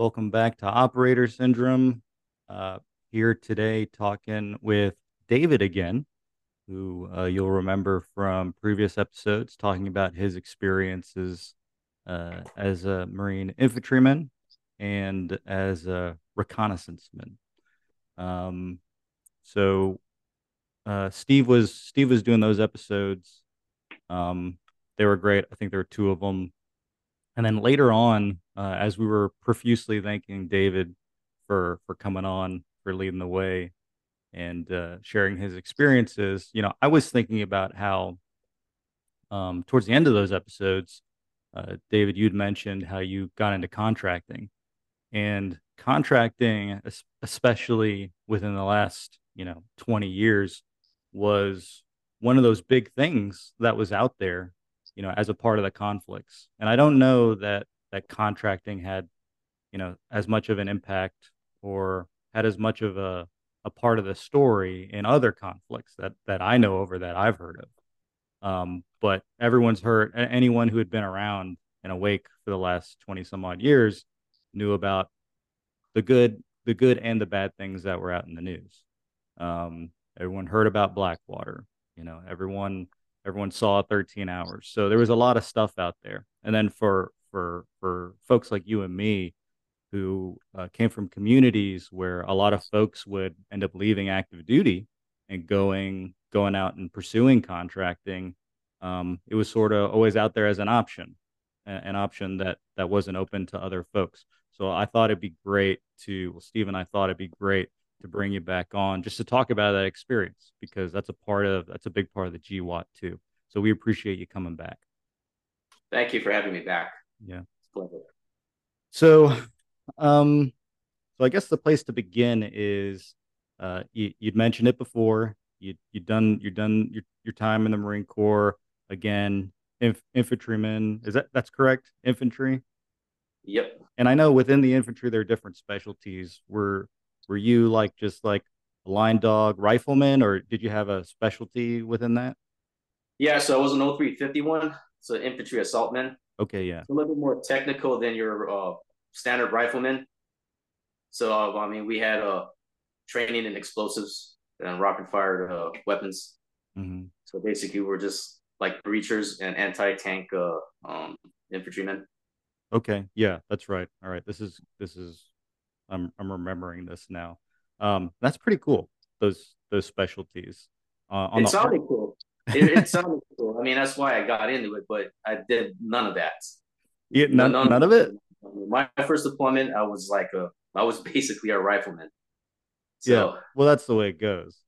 Welcome back to Operator Syndrome. Uh, here today talking with David again, who uh, you'll remember from previous episodes, talking about his experiences uh, as a Marine infantryman and as a reconnaissanceman. Um, so uh, Steve was Steve was doing those episodes. Um, they were great. I think there were two of them. And then later on, uh, as we were profusely thanking David for for coming on, for leading the way, and uh, sharing his experiences, you know, I was thinking about how, um, towards the end of those episodes, uh, David, you'd mentioned how you got into contracting, and contracting, especially within the last, you know, twenty years, was one of those big things that was out there you know, as a part of the conflicts. And I don't know that that contracting had, you know, as much of an impact or had as much of a a part of the story in other conflicts that that I know over that I've heard of. Um, but everyone's heard anyone who had been around and awake for the last 20 some odd years knew about the good the good and the bad things that were out in the news. Um, everyone heard about Blackwater. You know, everyone everyone saw 13 hours. So there was a lot of stuff out there. And then for for for folks like you and me who uh, came from communities where a lot of folks would end up leaving active duty and going going out and pursuing contracting um, it was sort of always out there as an option an option that that wasn't open to other folks. So i thought it'd be great to well steve and i thought it'd be great to bring you back on just to talk about that experience because that's a part of that's a big part of the GWOT too. So we appreciate you coming back. Thank you for having me back. Yeah. So, um, so I guess the place to begin is, uh, you, would mentioned it before. You you done you done your your time in the Marine Corps again. Inf- infantryman is that that's correct? Infantry. Yep. And I know within the infantry there are different specialties. Were were you like just like a line dog rifleman, or did you have a specialty within that? Yeah, so I was an 0351, so infantry assaultman. Okay, yeah. a little bit more technical than your uh, standard rifleman. So uh, I mean, we had uh, training in explosives and rocket fired uh, weapons. Mm-hmm. So basically, we're just like breachers and anti tank uh, um, infantrymen. Okay, yeah, that's right. All right, this is this is I'm I'm remembering this now. Um, that's pretty cool. Those those specialties. Uh, on it the sounded cool. It, it sounded cool. I mean, that's why I got into it, but I did none of that. Yeah, none, none, none of it. My first deployment, I was like a, I was basically a rifleman. So, yeah, well, that's the way it goes.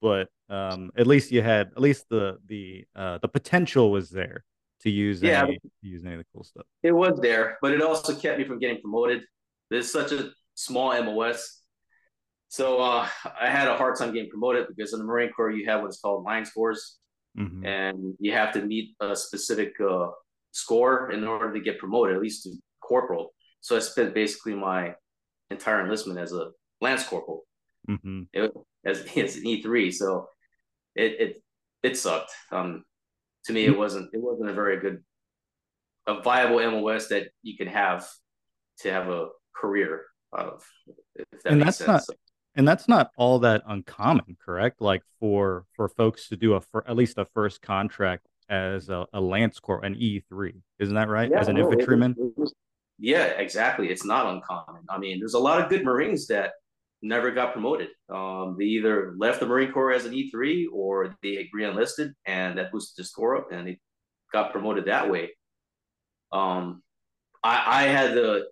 But um, at least you had, at least the the uh, the potential was there to use yeah, any, to use any of the cool stuff. It was there, but it also kept me from getting promoted. There's such a small MOS. So uh, I had a hard time getting promoted because in the Marine Corps you have what's called line scores, mm-hmm. and you have to meet a specific uh, score in order to get promoted, at least to corporal. So I spent basically my entire enlistment as a lance corporal, mm-hmm. it, as, as an E three. So it it it sucked. Um, to me, it wasn't it wasn't a very good, a viable MOS that you could have to have a career of that and that's sense. not and that's not all that uncommon correct? Like for for folks to do a for at least a first contract as a, a lance corps an e3 isn't that right? Yeah, as an no, infantryman? It, it yeah exactly. It's not uncommon. I mean there's a lot of good marines that never got promoted. Um, they either left the marine corps as an e3 or they re-enlisted and that boosted their score up and they got promoted that way. Um, I, I had the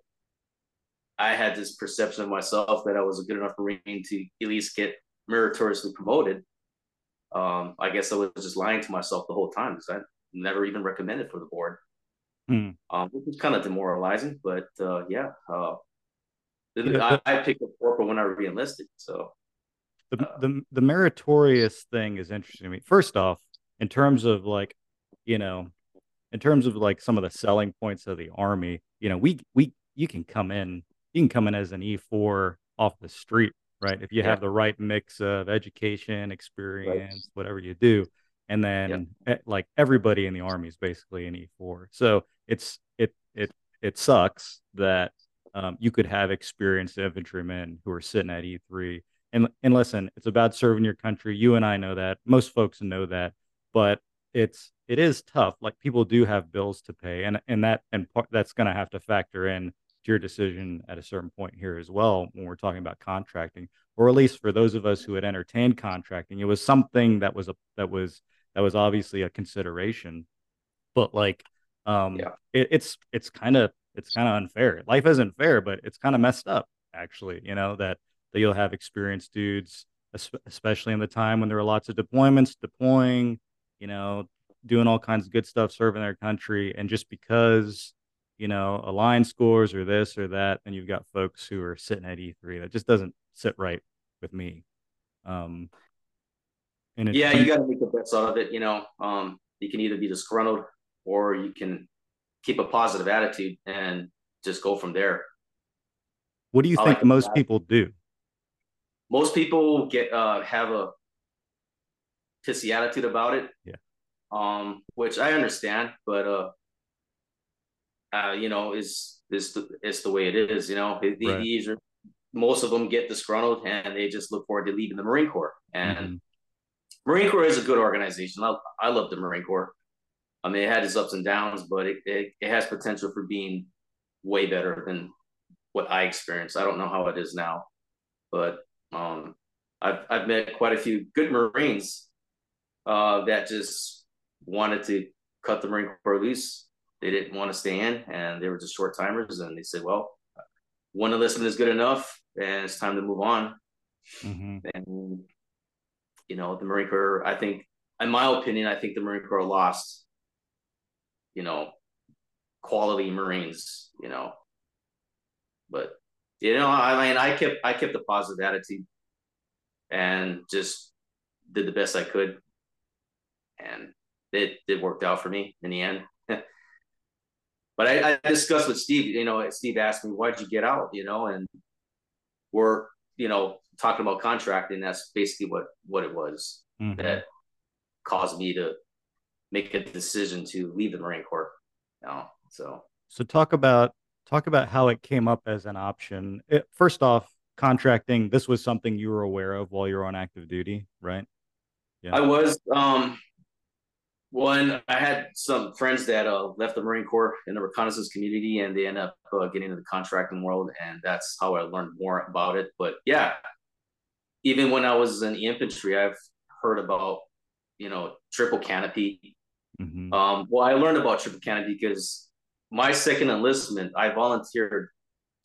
I had this perception of myself that I was a good enough Marine to at least get meritoriously promoted. Um, I guess I was just lying to myself the whole time because I never even recommended for the board. Hmm. Um, which was kind of demoralizing, but uh, yeah, uh, I, I, picked up corporal when I re-enlisted. So the, uh, the the meritorious thing is interesting to me. First off, in terms of like, you know, in terms of like some of the selling points of the army, you know, we we you can come in you can come in as an E4 off the street, right? If you yeah. have the right mix of education, experience, right. whatever you do. And then yeah. like everybody in the army is basically an E4. So it's it it it sucks that um, you could have experienced infantrymen who are sitting at E3. And and listen, it's about serving your country. You and I know that. Most folks know that, but it's it is tough. Like people do have bills to pay, and and that and part, that's going to have to factor in your decision at a certain point here as well when we're talking about contracting, or at least for those of us who had entertained contracting, it was something that was a that was that was obviously a consideration. But like, um, yeah. it, it's it's kind of it's kind of unfair. Life isn't fair, but it's kind of messed up actually. You know that that you'll have experienced dudes, especially in the time when there are lots of deployments, deploying, you know, doing all kinds of good stuff, serving their country, and just because you know a line scores or this or that, and you've got folks who are sitting at E3. That just doesn't sit right with me. Um, and yeah, you got to make the best out of it. You know, um, you can either be disgruntled or you can keep a positive attitude and just go from there. What do you I think like most people do? Most people get uh, have a pissy attitude about it. Yeah. Um, which I understand, but uh, uh, you know, is is the it's the way it is. You know, right. these are most of them get disgruntled and they just look forward to leaving the Marine Corps. And mm-hmm. Marine Corps is a good organization. I, I love the Marine Corps. I mean, it had its ups and downs, but it, it, it has potential for being way better than what I experienced. I don't know how it is now, but um, I've, I've met quite a few good Marines uh, that just wanted to cut the Marine Corps loose. They didn't want to stay in, and they were just short timers. And they said, "Well, one enlistment is good enough, and it's time to move on." Mm-hmm. And you know, the Marine Corps. I think, in my opinion, I think the Marine Corps lost you know, quality Marines, you know. But you know, I mean, I kept I kept a positive attitude and just did the best I could, and it it worked out for me in the end. But I, I discussed with Steve. You know, Steve asked me, "Why'd you get out?" You know, and we're you know talking about contracting. That's basically what what it was mm-hmm. that caused me to make a decision to leave the Marine Corps. You know? So so talk about talk about how it came up as an option. It, first off, contracting. This was something you were aware of while you were on active duty, right? Yeah. I was. Um, one, I had some friends that uh, left the Marine Corps in the reconnaissance community, and they end up uh, getting into the contracting world, and that's how I learned more about it. But yeah, even when I was in the infantry, I've heard about you know triple canopy Mm-hmm. Um, well, I learned about Triple Canopy because my second enlistment, I volunteered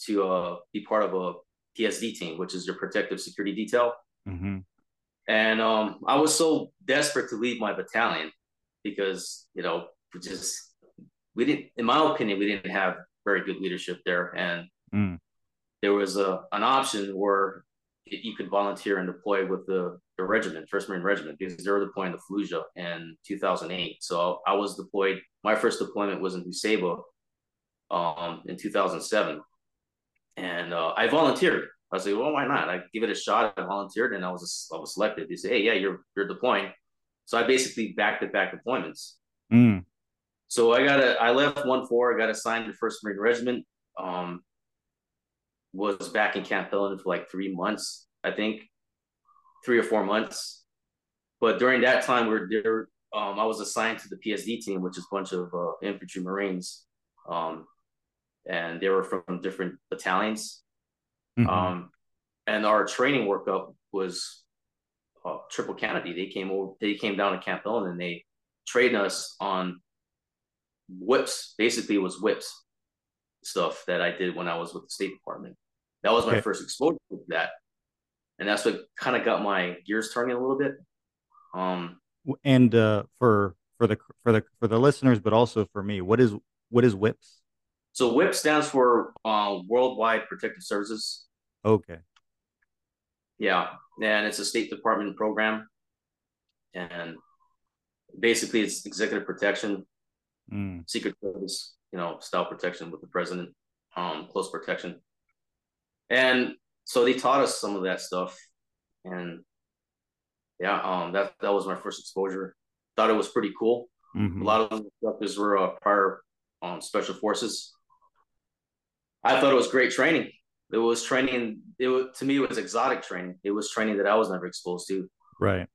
to uh, be part of a PSD team, which is your protective security detail. Mm-hmm. And um, I was so desperate to leave my battalion because, you know, just we didn't, in my opinion, we didn't have very good leadership there. And mm. there was a an option where you could volunteer and deploy with the, the regiment, First Marine Regiment, because they were deploying to Fallujah in 2008. So I was deployed. My first deployment was in Husaybah um, in 2007, and uh, I volunteered. I was like, well, why not? I give it a shot. I volunteered, and I was I was selected. They say, hey, yeah, you're you're deploying. So I basically back to back deployments. Mm. So I got a I left one four. I got assigned to First Marine Regiment. Um, was back in Camp Pendleton for like three months, I think, three or four months. But during that time, we are there. Um, I was assigned to the PSD team, which is a bunch of uh, infantry Marines, um, and they were from different battalions. Mm-hmm. Um, and our training workup was uh, triple canopy. They came over, they came down to Camp Pendleton and they trained us on WIPS. Basically, it was WIPS stuff that I did when I was with the State Department. That was my okay. first exposure to that, and that's what kind of got my gears turning a little bit. Um, and uh, for for the for the for the listeners, but also for me, what is what is WIPS? So WIP stands for uh, Worldwide Protective Services. Okay. Yeah, and it's a State Department program, and basically it's executive protection, mm. Secret Service, you know, style protection with the president, um, close protection. And so they taught us some of that stuff. And yeah, um, that that was my first exposure. Thought it was pretty cool. Mm-hmm. A lot of the instructors were uh, prior um, special forces. I thought it was great training. It was training. It was to me, it was exotic training. It was training that I was never exposed to. Right.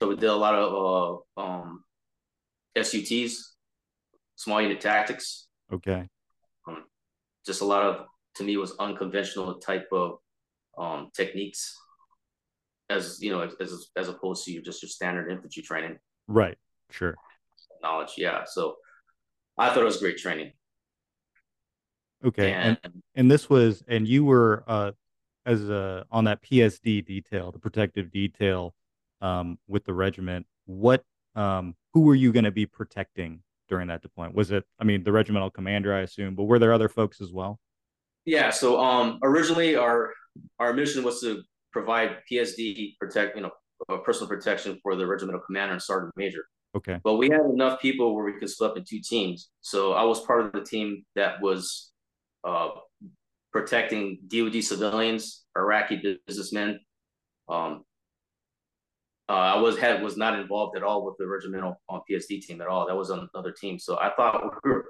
So we did a lot of uh, um, SUTs, small unit tactics. Okay. Um, just a lot of to me was unconventional type of um, techniques, as you know, as as opposed to just your standard infantry training. Right. Sure. Knowledge. Yeah. So I thought it was great training. Okay. And and, and this was and you were uh as a on that PSD detail, the protective detail um with the regiment. What um who were you going to be protecting during that deployment? Was it I mean the regimental commander I assume, but were there other folks as well? Yeah, so um originally our our mission was to provide PSD protect, you know, uh, personal protection for the regimental commander and sergeant major. Okay. But we had enough people where we could split up in two teams. So I was part of the team that was uh, protecting DoD civilians, Iraqi businessmen. Um, uh, I was had was not involved at all with the regimental on PSD team at all. That was another team. So I thought we were,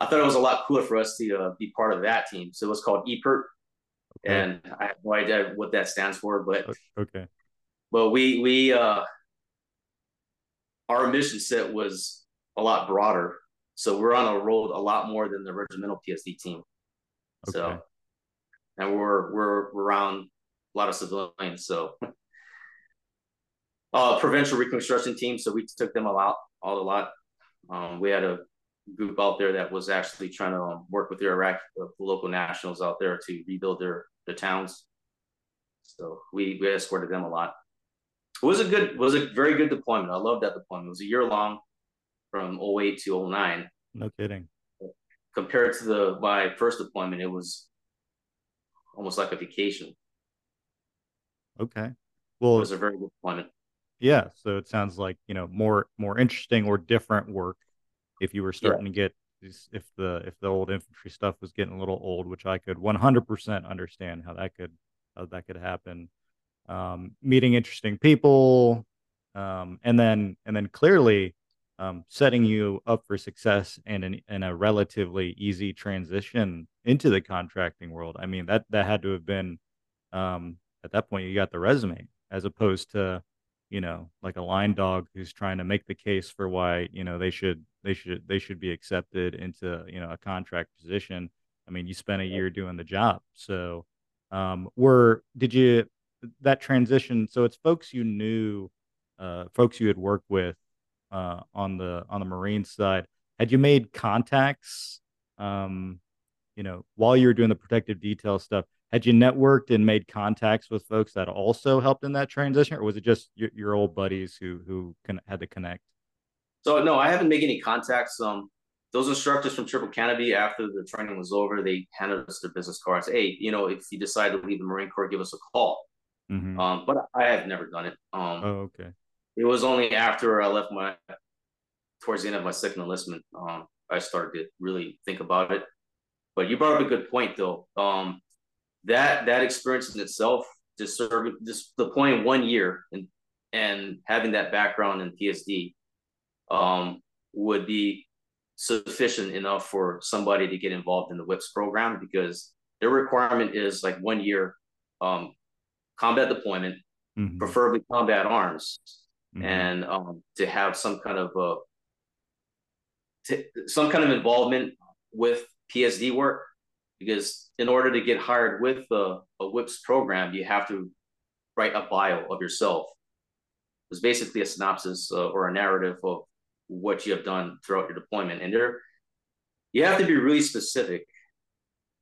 I thought it was a lot cooler for us to uh, be part of that team. So it was called EPIRT, okay. and I have no idea what that stands for, but okay. But we we uh, our mission set was a lot broader so we're on a road a lot more than the regimental PSD team. Okay. So, and we're we're around a lot of civilians. So, uh, provincial reconstruction team. So we took them a lot, all a lot. Um, we had a group out there that was actually trying to um, work with the Iraq, the local nationals out there to rebuild their their towns. So we we escorted them a lot. It was a good, was a very good deployment. I love that deployment. It was a year long from 08 to 09. No kidding. Compared to the my first deployment, it was almost like a vacation. Okay. Well, it was a very good deployment. Yeah. So it sounds like, you know, more more interesting or different work if you were starting yeah. to get if the if the old infantry stuff was getting a little old, which I could 100% understand how that could how that could happen. Um, meeting interesting people, um, and then and then clearly um, setting you up for success and in, in a relatively easy transition into the contracting world. I mean, that that had to have been um, at that point you got the resume as opposed to you know like a line dog who's trying to make the case for why you know they should they should they should be accepted into you know a contract position. I mean, you spent a year doing the job, so um, were did you that transition? So it's folks you knew, uh, folks you had worked with uh, on the on the Marine side. Had you made contacts, um, you know, while you were doing the protective detail stuff? Had you networked and made contacts with folks that also helped in that transition, or was it just your, your old buddies who who con- had to connect? So no, I haven't made any contacts. Um, those instructors from Triple Canopy, after the training was over, they handed us their business cards. Hey, you know, if you decide to leave the Marine Corps, give us a call. Mm-hmm. Um, but I have never done it. Um, oh, okay it was only after I left my towards the end of my second enlistment, um, I started to really think about it. But you brought up a good point though. Um, that that experience in itself, just serving just deploying one year and and having that background in PSD um, would be sufficient enough for somebody to get involved in the WIPS program because their requirement is like one year um, combat deployment, mm-hmm. preferably combat arms, mm-hmm. and um, to have some kind of uh, t- some kind of involvement with PSD work because in order to get hired with a, a WIPS program, you have to write a bio of yourself. It's basically a synopsis uh, or a narrative of what you have done throughout your deployment, and there you have to be really specific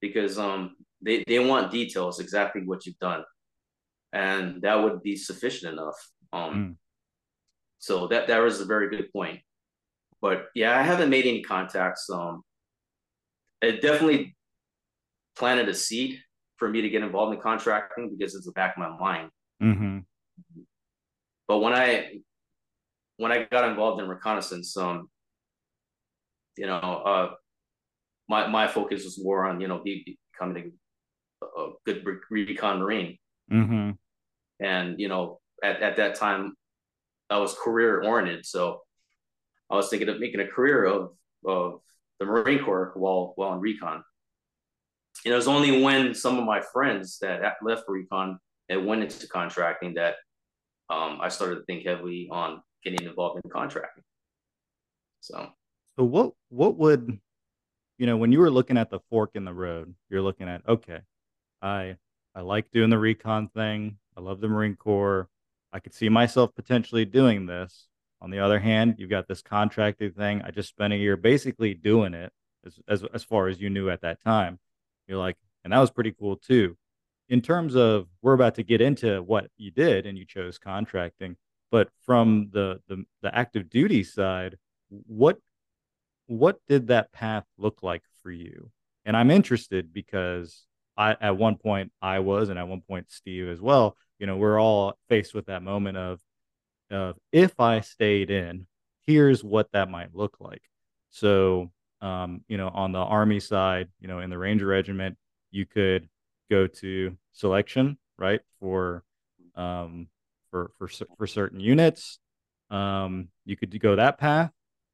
because um, they they want details exactly what you've done, and that would be sufficient enough. Um, mm. So that that was a very good point. But yeah, I haven't made any contacts. Um, it definitely planted a seed for me to get involved in contracting because it's the back of my mind. Mm-hmm. But when I when I got involved in reconnaissance, um, you know, uh, my my focus was more on you know becoming a, a good recon marine. Mm-hmm. And you know, at, at that time, I was career oriented, so I was thinking of making a career of of the Marine Corps while while in recon. And it was only when some of my friends that left recon and went into contracting that um, I started to think heavily on getting involved in contracting. So, so what what would you know when you were looking at the fork in the road? You're looking at okay, I I like doing the recon thing. I love the Marine Corps. I could see myself potentially doing this. On the other hand, you've got this contracting thing. I just spent a year basically doing it as, as, as far as you knew at that time. You're like, and that was pretty cool too. In terms of, we're about to get into what you did and you chose contracting, but from the, the, the active duty side, what, what did that path look like for you? And I'm interested because I, at one point I was, and at one point Steve as well, you know, we're all faced with that moment of, of if I stayed in, here's what that might look like. So, um, you know, on the Army side, you know, in the Ranger Regiment, you could go to selection, right, for um, for for for certain units. Um, you could go that path,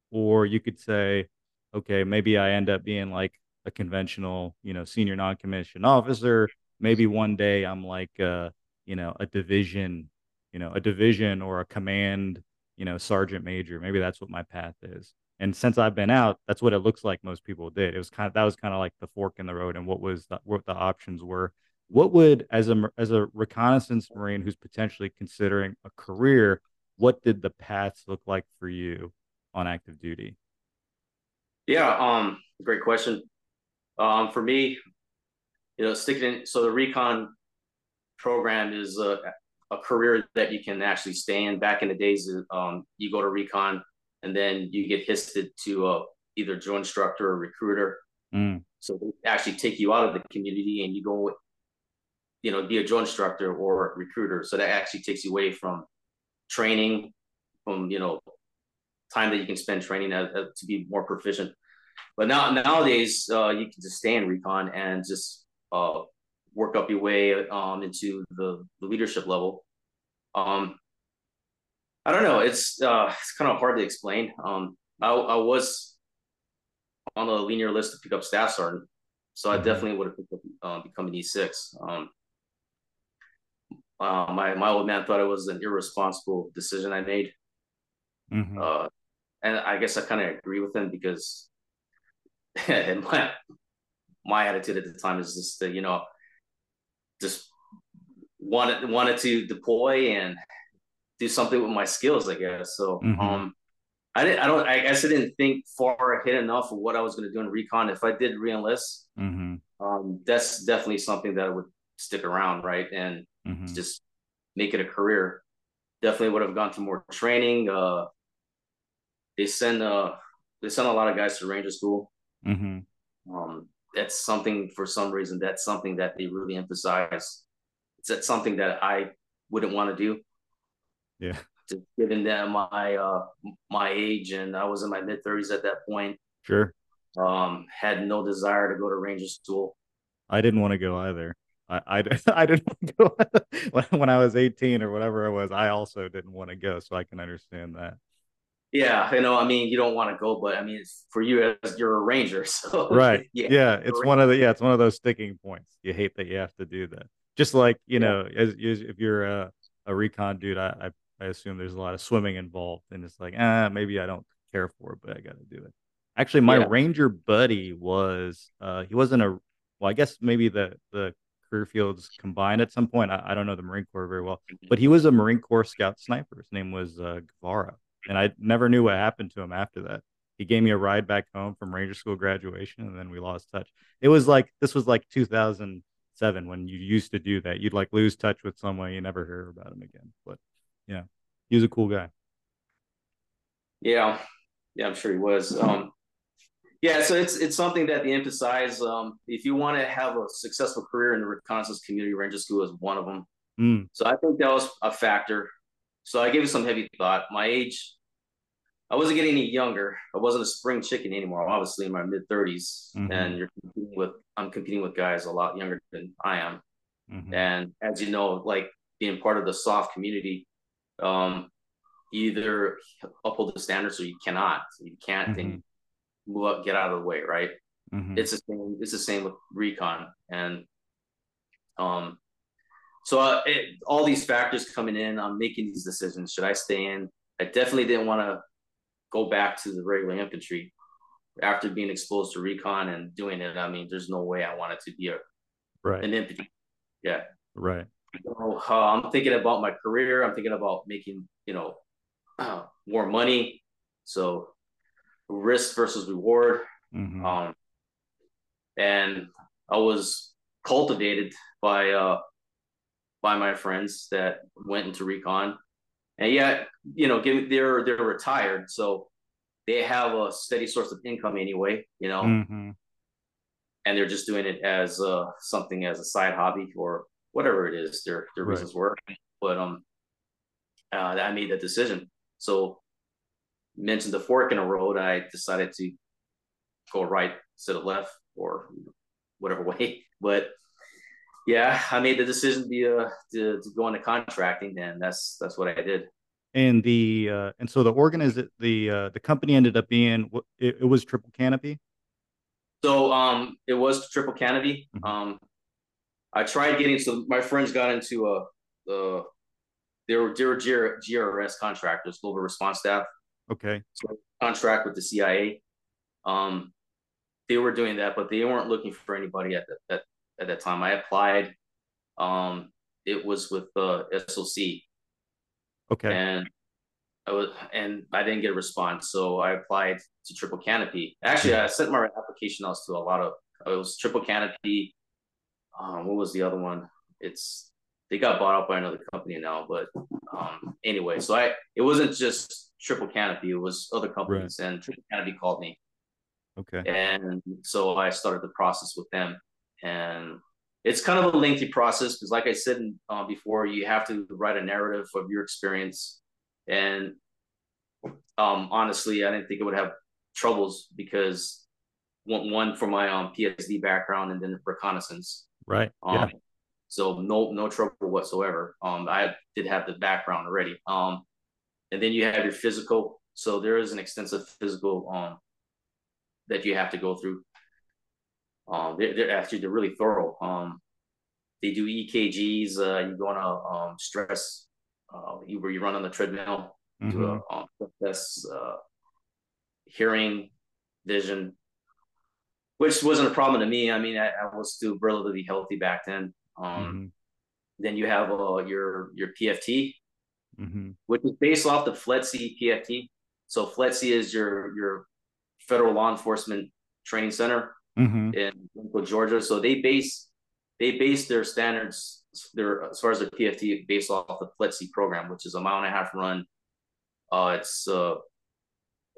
or you could say, okay, maybe I end up being like a conventional, you know, senior non-commissioned officer. Maybe one day I'm like, uh, you know, a division, you know, a division or a command, you know, sergeant major. Maybe that's what my path is. And since I've been out, that's what it looks like most people did. It was kind of that was kind of like the fork in the road and what was the, what the options were. What would as a as a reconnaissance marine who's potentially considering a career, what did the paths look like for you on active duty? Yeah, um, great question. Um, for me, you know, sticking in, so the recon program is a, a career that you can actually stay in. Back in the days, um, you go to recon and then you get histed to uh, either drill instructor or recruiter. Mm. So they actually take you out of the community and you go with, you know, be a drill instructor or recruiter. So that actually takes you away from training, from you know, time that you can spend training as, as to be more proficient but now nowadays, uh, you can just stay in recon and just uh, work up your way um, into the, the leadership level. Um, I don't know. It's uh, it's kind of hard to explain. Um, I, I was on the lineal list to pick up staff sergeant, so I mm-hmm. definitely would have uh, become an E6. Um, uh, my my old man thought it was an irresponsible decision I made, mm-hmm. uh, and I guess I kind of agree with him because my my attitude at the time is just you know just wanted wanted to deploy and do something with my skills, I guess. So mm-hmm. um I didn't I don't I guess I didn't think far ahead enough of what I was gonna do in recon. If I did reenlist, mm-hmm. um that's definitely something that would stick around, right? And mm-hmm. just make it a career. Definitely would have gone through more training. Uh they send uh they send a lot of guys to ranger school Mm-hmm. Um, that's something for some reason. That's something that they really emphasize. It's that something that I wouldn't want to do. Yeah. Just given that my uh my age and I was in my mid thirties at that point. Sure. Um, had no desire to go to ranger school. I didn't want to go either. I, I, I didn't go when I was 18 or whatever it was. I also didn't want to go, so I can understand that. Yeah, you know, I mean, you don't want to go, but I mean, for you as you're a ranger, so right. Yeah, yeah it's one of the yeah, it's one of those sticking points. You hate that you have to do that. Just like you yeah. know, as, as, if you're a, a recon dude, I, I, I assume there's a lot of swimming involved, and it's like ah, maybe I don't care for it, but I got to do it. Actually, my yeah. ranger buddy was uh he wasn't a well, I guess maybe the the career fields combined at some point. I, I don't know the Marine Corps very well, mm-hmm. but he was a Marine Corps scout sniper. His name was uh, Guevara and I never knew what happened to him after that. He gave me a ride back home from Ranger School graduation, and then we lost touch. It was like this was like 2007 when you used to do that. You'd like lose touch with someone, you never hear about him again. But yeah, he was a cool guy. Yeah, yeah, I'm sure he was. Um, yeah, so it's it's something that they emphasize. Um, if you want to have a successful career in the reconnaissance community, Ranger School is one of them. Mm. So I think that was a factor. So I gave it some heavy thought. My age, I wasn't getting any younger. I wasn't a spring chicken anymore. Obviously, in my mid 30s, mm-hmm. and you're competing with I'm competing with guys a lot younger than I am. Mm-hmm. And as you know, like being part of the soft community, um, either uphold the standards or you cannot. You can't mm-hmm. move up, get out of the way, right? Mm-hmm. It's the same. It's the same with recon, and um, so uh, it, all these factors coming in, I'm making these decisions. Should I stay in? I definitely didn't want to go back to the regular infantry after being exposed to recon and doing it. I mean, there's no way I wanted to be a right an infantry. Yeah, right. So, uh, I'm thinking about my career. I'm thinking about making you know uh, more money. So risk versus reward. Mm-hmm. Um, and I was cultivated by uh, by my friends that went into recon, and yet you know, give, they're they're retired, so they have a steady source of income anyway, you know, mm-hmm. and they're just doing it as uh, something as a side hobby or whatever it is their their right. business work. But um, uh, I made that decision. So mentioned the fork in the road, I decided to go right instead of left or whatever way. But yeah, I made the decision to be uh, to, to go into contracting, and that's that's what I did. And the uh, and so the organ is the uh, the company ended up being it, it was Triple Canopy. So um, it was Triple Canopy. Mm-hmm. Um, I tried getting so my friends got into a uh, they were they were GRS contractors, Global Response Staff. Okay. So contract with the CIA. Um, they were doing that, but they weren't looking for anybody at that at, at that time. I applied. Um, it was with uh, SOC. Okay. And I was, and I didn't get a response, so I applied to Triple Canopy. Actually, I sent my application out to a lot of. It was Triple Canopy. Um, what was the other one? It's they got bought out by another company now, but um, anyway, so I it wasn't just Triple Canopy; it was other companies, right. and Triple Canopy called me Okay. And so I started the process with them. And it's kind of a lengthy process because, like I said uh, before, you have to write a narrative of your experience. And um, honestly, I didn't think it would have troubles because one, one for my um, PSD background and then reconnaissance. Right. Um, yeah. So no no trouble whatsoever. Um, I did have the background already. Um, and then you have your physical. So there is an extensive physical um that you have to go through. Um, they're, they're actually they're really thorough. Um, they do EKGs. Uh, you go on a um, stress. Uh, you where you run on the treadmill. Mm-hmm. Do a um, test, uh, hearing, vision, which wasn't a problem to me. I mean, I, I was still relatively healthy back then. Um, mm-hmm. Then you have uh, your your PFT, mm-hmm. which is based off the FLETC PFT. So FLETC is your your Federal Law Enforcement Training Center mm-hmm. in Georgia. So they base they base their standards their as far as their PFT based off the FLETC program, which is a mile and a half run. Uh, it's uh,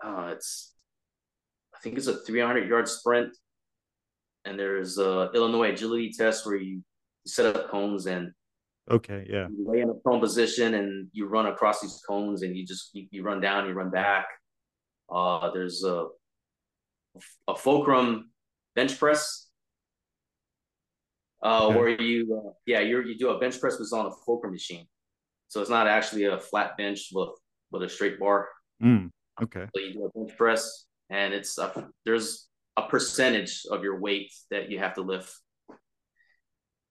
uh, it's I think it's a 300 yard sprint, and there's a Illinois agility test where you set up cones and okay, yeah, you lay in a prone position and you run across these cones and you just you, you run down, you run back. Uh, there's a a fulcrum bench press? Uh, okay. where you uh, yeah you you do a bench press was on a fulcrum machine. So it's not actually a flat bench with with a straight bar. Mm, okay. So you do a bench press and it's a, there's a percentage of your weight that you have to lift.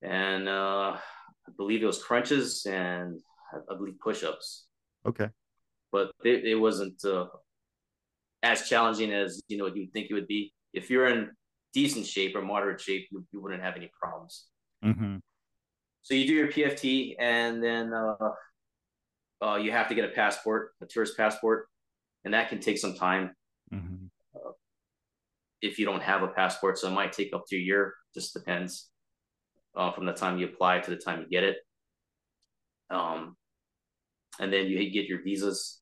And uh, i believe it was crunches and i believe push-ups. Okay. But it, it wasn't uh, as challenging as you know you'd think it would be. If you're in decent shape or moderate shape, you, you wouldn't have any problems. Mm-hmm. So you do your PFT, and then uh, uh, you have to get a passport, a tourist passport, and that can take some time. Mm-hmm. Uh, if you don't have a passport, so it might take up to a year. Just depends uh, from the time you apply to the time you get it. Um, and then you get your visas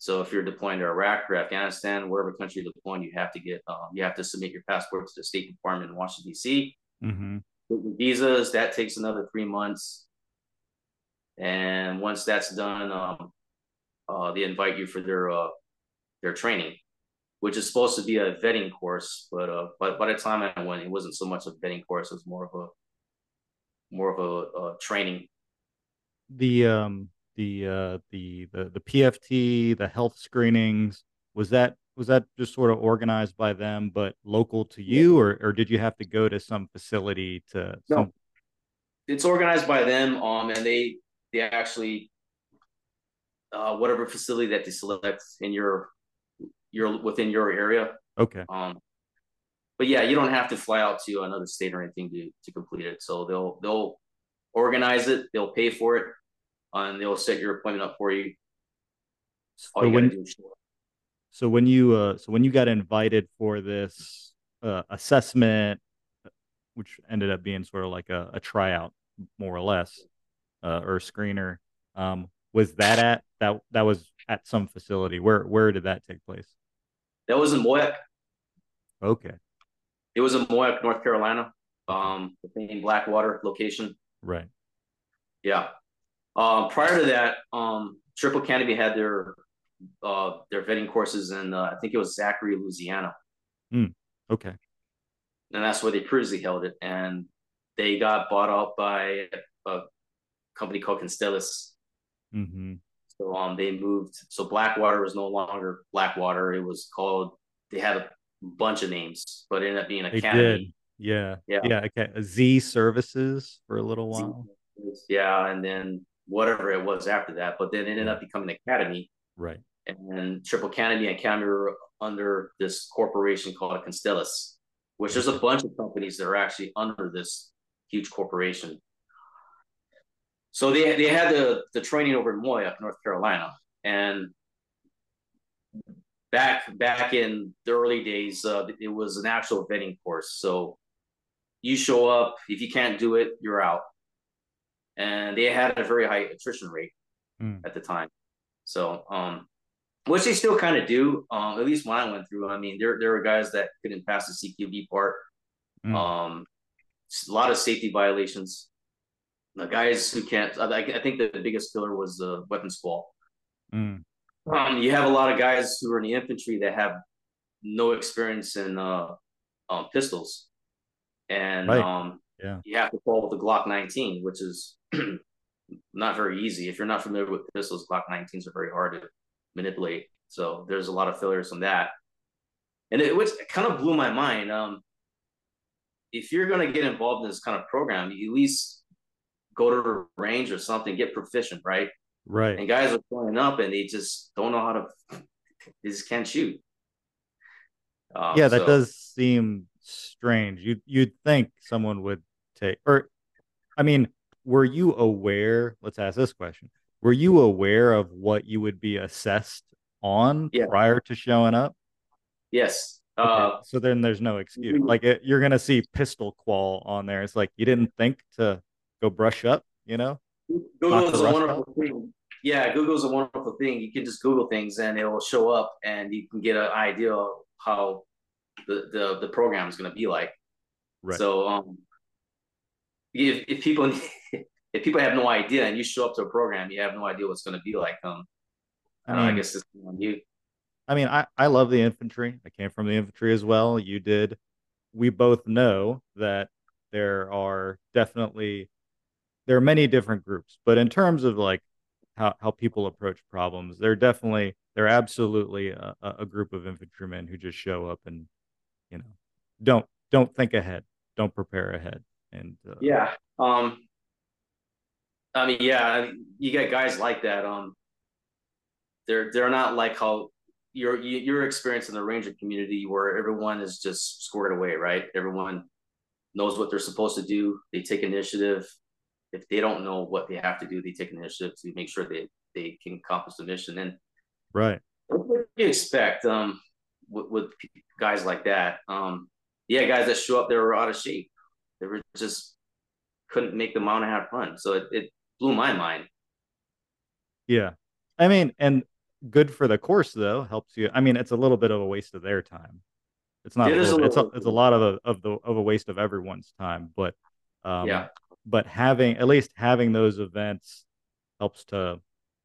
so if you're deploying to Iraq or Afghanistan, wherever country you're deploying, you have to get um, you have to submit your passport to the State Department in Washington D.C. Mm-hmm. Visas that takes another three months, and once that's done, um, uh, they invite you for their uh, their training, which is supposed to be a vetting course. But uh, but by the time I went, it wasn't so much a vetting course; it was more of a more of a, a training. The um the uh, the the the PFT, the health screenings. Was that was that just sort of organized by them, but local to you, or or did you have to go to some facility to? No, some... it's organized by them. Um, and they they actually uh, whatever facility that they select in your your within your area. Okay. Um, but yeah, you don't have to fly out to another state or anything to to complete it. So they'll they'll organize it, they'll pay for it, and they'll set your appointment up for you. So when, So when you uh so when you got invited for this uh, assessment, which ended up being sort of like a, a tryout, more or less, uh, or a screener, um, was that at that that was at some facility? Where where did that take place? That was in Moyock. Okay. It was in Moyock, North Carolina. Um, the Blackwater location. Right. Yeah. Um, prior to that, um, Triple Canopy had their uh, their vetting courses in uh, I think it was Zachary, Louisiana. Mm, okay. And that's where they previously held it, and they got bought out by a company called Constellis. Mm-hmm. So um, they moved. So Blackwater was no longer Blackwater. It was called. They had a bunch of names, but it ended up being Academi. Yeah. Yeah. Yeah. Okay. Xe Services for a little while. Yeah, and then whatever it was after that, but then it ended up becoming Academi. Right. And Triple Canopy and Academi were under this corporation called Constellis, which there's a bunch of companies that are actually under this huge corporation. So they they had the the training over in Moyock, North Carolina, and back back in the early days, uh, it was an actual vetting course. So you show up, if you can't do it, you're out. And they had a very high attrition rate mm. at the time. So, um, which they still kind of do. Um, at least when I went through, I mean, there there were guys that couldn't pass the CQB part. Mm. Um, a lot of safety violations. The guys who can't, I, I think the biggest killer was the weapons fall. Mm. Um, you have a lot of guys who are in the infantry that have no experience in uh, um, pistols, and right. um, yeah. you have to fall with the Glock 19, which is not very easy. If you're not familiar with pistols, Glock 19s are very hard to manipulate. So there's a lot of failures on that, and it, which kind of blew my mind. Um, if you're going to get involved in this kind of program, you at least go to a range or something, get proficient, right? Right. And guys are showing up and they just don't know how to, they just can't shoot. Um, yeah, that so. does seem strange. You you'd think someone would take, or, I mean, were you aware? Let's ask this question: Were you aware of what you would be assessed on yeah. prior to showing up? Yes. Okay. Uh, so then there's no excuse. Like it, you're gonna see pistol qual on there. It's like you didn't think to go brush up, you know? Google is a wonderful thing. Yeah, Google's a wonderful thing. You can just Google things and it will show up, and you can get an idea of how the the, the program is going to be like. Right. So, um, if if people if people have no idea and you show up to a program, you have no idea what's going to be like. Um, I, mean, I guess it's on you. I mean, I I love the infantry. I came from the infantry as well. You did. We both know that there are definitely there are many different groups, but in terms of like how, how people approach problems, they're definitely they're absolutely a, a group of infantrymen who just show up and you know don't don't think ahead, don't prepare ahead, and uh, yeah, um, I mean, yeah, you get guys like that. Um, they're they're not like how your your experience in the ranger community where everyone is just squared away, right? Everyone knows what they're supposed to do. They take initiative if they don't know what they have to do, they take initiative to make sure they they can accomplish the mission. And right, what do you expect um, with, with, guys like that? Um, yeah, guys that show up there are out of shape. They were just couldn't make the mountain have fun. So it, it blew my mind. Yeah, I mean, and good for the course though helps you. I mean, it's a little bit of a waste of their time. It's not. It a little, a it's a, it's a lot of a, of the of a waste of everyone's time, but um, yeah but having at least having those events helps to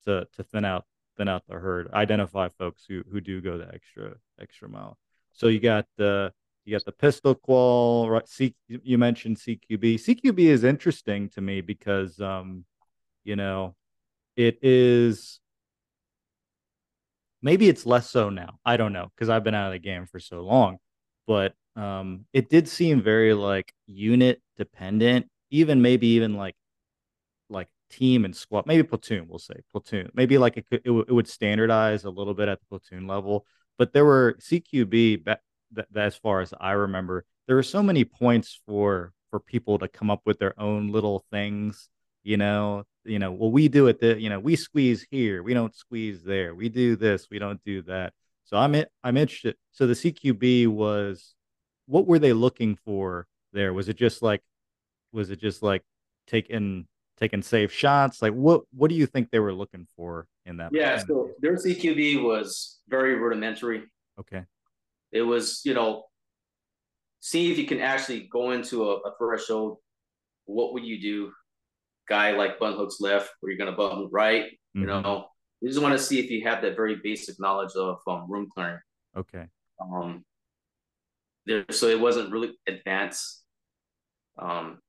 to to thin out thin out the herd, identify folks who who do go the extra extra mile. So you got the you got the pistol qual, right? C, you mentioned CQB. CQB is interesting to me because um, you know, it is maybe it's less so now. I don't know because I've been out of the game for so long, but um, it did seem very like unit dependent, even maybe even like like team and squad, maybe platoon. We'll say platoon. Maybe like it could it, w- it would standardize a little bit at the platoon level, but there were CQB that, that as far as I remember, there were so many points for for people to come up with their own little things you know you know well we do it the you know we squeeze here we don't squeeze there we do this we don't do that. So i'm it i'm interested so the cqb was what were they looking for there? Was it just like was it just like taking taking safe shots? Like what what do you think they were looking for in that yeah so their cqb was very rudimentary. Okay it was you know see if you can actually go into a, a threshold what would you do guy like button hooks left, or you're going to button right. Mm-hmm. You know, you just want to see if you have that very basic knowledge of um, room clearing. Okay. Um, there, so it wasn't really advanced. Um,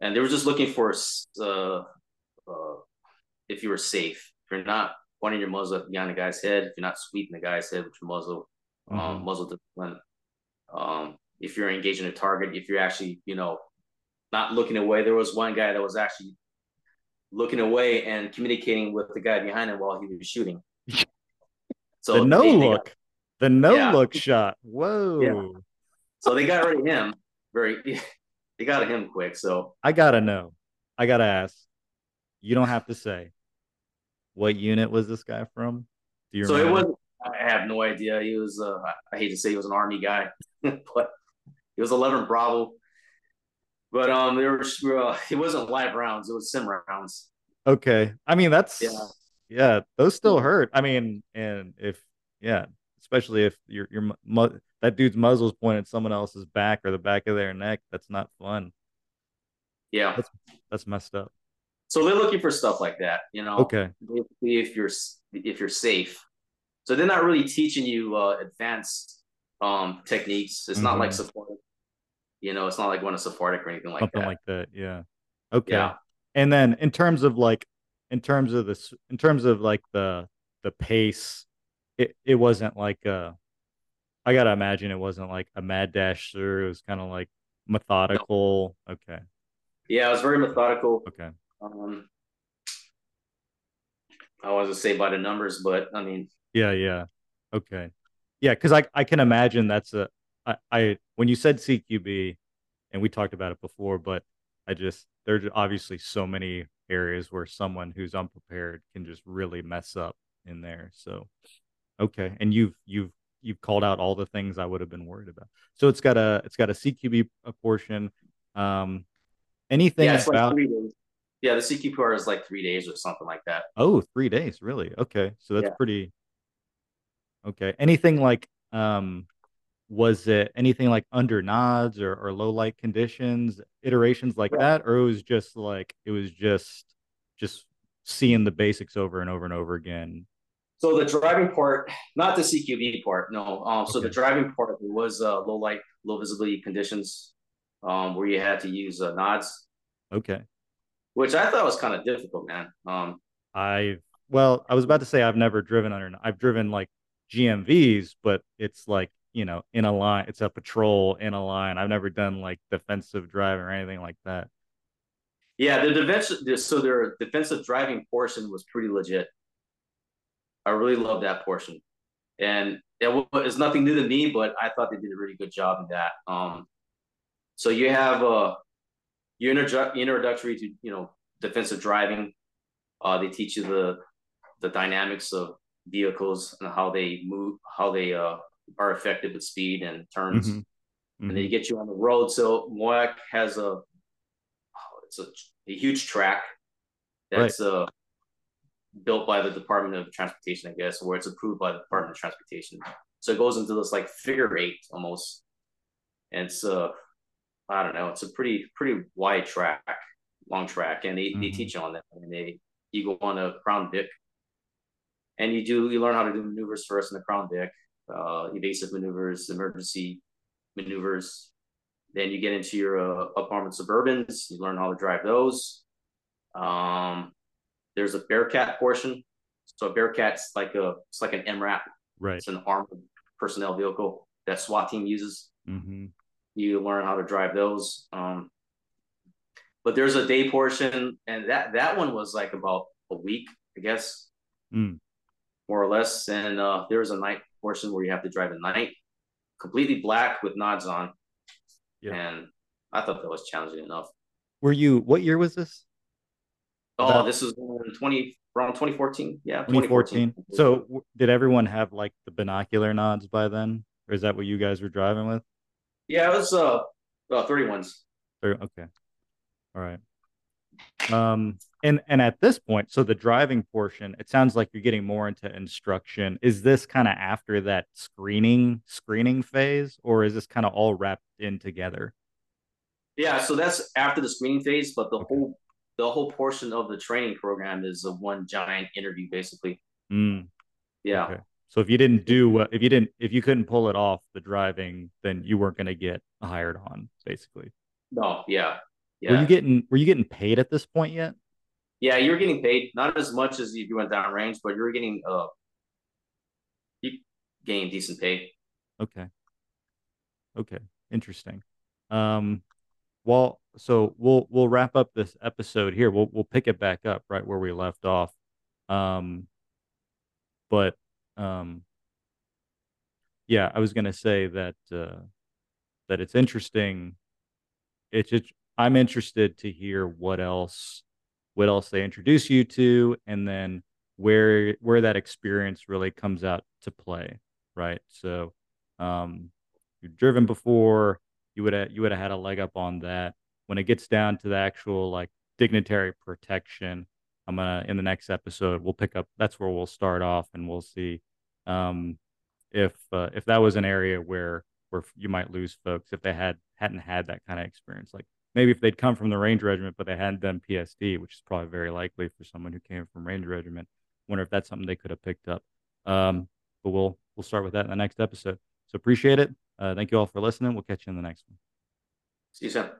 and they were just looking for uh, uh, if you were safe. If you're not pointing your muzzle behind the guy's head, if you're not sweeping the guy's head with your muzzle, mm-hmm. um, muzzle discipline. Um, if you're engaging a target, if you're actually, you know, not looking away. There was one guy that was actually looking away and communicating with the guy behind him while he was shooting. So the no they, look, got, the no yeah. look shot. Whoa. Yeah. So they got rid of him very, they got him quick. So I gotta know. I gotta ask. You don't have to say. What unit was this guy from? Do you so remember? it was. I have no idea. He was. Uh, I hate to say he was an army guy, but he was 11 Bravo. But um, there was uh, it wasn't live rounds; it was sim rounds. Okay, I mean that's yeah, yeah those still hurt. I mean, and if yeah, especially if your your mu- that dude's muzzle's pointed at someone else's back or the back of their neck, that's not fun. Yeah, that's, that's messed up. So they're looking for stuff like that, you know. Okay. If you're if you're safe, so they're not really teaching you uh, advanced um, techniques. It's mm-hmm. not like mm-hmm. support you know, it's not like going to Sephardic or anything like Something that. like that. Yeah. Okay. Yeah. And then in terms of like, in terms of this, in terms of like the the pace, it it wasn't like a. I gotta imagine it wasn't like a mad dash through. It was kind of like methodical. No. Okay. Yeah, it was very methodical. Okay. Um, I wasn't say by the numbers, but I mean. Yeah. Yeah. Okay. Yeah, because I I can imagine that's a I, I when you said CQB, and we talked about it before, but I just there's obviously so many areas where someone who's unprepared can just really mess up in there. So okay, and you've you've you've called out all the things I would have been worried about. So it's got a it's got a CQB portion. Um, anything yeah, about like yeah, the CQB part is like three days or something like that. Oh, three days, really? Okay, so that's yeah. pretty. Okay, anything like um was it anything like under nods or, or low light conditions iterations like yeah. that? Or it was just like it was just just seeing the basics over and over and over again? So the driving part not the cqb part no. Um so okay. the driving part was uh low light low visibility conditions um where you had to use uh, nods. Okay. Which i thought was kind of difficult man. Um i well i was about to say i've never driven under i've driven like gmvs but it's like you know, in a line. It's a patrol in a line. I've never done like defensive driving or anything like that. Yeah, the defensive so their defensive driving portion was pretty legit. I really love that portion, and it was nothing new to me, but I thought they did a really good job in that. Um, so you have uh, your introdu- introductory to you know defensive driving. Uh, they teach you the the dynamics of vehicles and how they move, how they uh, are affected with speed and turns. Mm-hmm. Mm-hmm. And they get you on the road. So Moyock has a oh, it's a, a, huge track that's right. uh, built by the Department of Transportation, I guess, where it's approved by the Department of Transportation. So it goes into this like figure eight almost. And it's uh I don't know, it's a pretty pretty wide track, long track, and they, mm-hmm. they teach you on that. And they you go on a Crown Vic and you do you learn how to do maneuvers first in the Crown Vic uh, evasive maneuvers, emergency maneuvers. Then you get into your uh, up armored Suburbans. You learn how to drive those. Um, there's a Bearcat portion. So a Bearcat's like a it's like an MRAP. Right. It's an armored personnel vehicle that SWAT team uses. Mm-hmm. You learn how to drive those. Um, but there's a day portion, and that that one was like about a week, I guess, mm. More or less. And uh, there's a night portion where you have to drive at night, completely black with nods on. Yeah. And I thought that was challenging enough. Were you? What year was this? Oh, About, this was twenty around 2014. Yeah, 2014. 2014. So did everyone have like the binocular nods by then, or is that what you guys were driving with? Yeah, it was uh, uh 31s. Okay. All right. Um, and and at this point, so the driving portion, it sounds like you're getting more into instruction. Is this kind of after that screening screening phase, or is this kind of all wrapped in together? Yeah, so that's after the screening phase, but the okay. whole the whole portion of the training program is a one giant interview, basically. Mm. Yeah. Okay. So if you didn't do what if you didn't if you couldn't pull it off the driving, then you weren't going to get hired on, basically. No. Yeah. Yeah. Were you getting Were you getting paid at this point yet? Yeah, you were getting paid not as much as if you went down range, but you were getting uh, you getting decent pay. Okay. Okay. Interesting. Um, well, so we'll we'll wrap up this episode here. We'll we'll pick it back up right where we left off. Um, but um, yeah, I was gonna say that uh, that it's interesting. It's I'm interested to hear what else what else they introduce you to, and then where where that experience really comes out to play, right? So, um, you've driven before, you would have you would have had a leg up on that. When it gets down to the actual like dignitary protection, I'm gonna in the next episode we'll pick up. That's where we'll start off, and we'll see um, if uh, if that was an area where where you might lose folks if they had hadn't had that kind of experience. Like maybe if they'd come from the Ranger Regiment, but they hadn't done PSD, which is probably very likely for someone who came from Ranger Regiment. Wonder if that's something they could have picked up. Um, but we'll we'll start with that in the next episode. So appreciate it. Uh, thank you all for listening. We'll catch you in the next one. See you soon.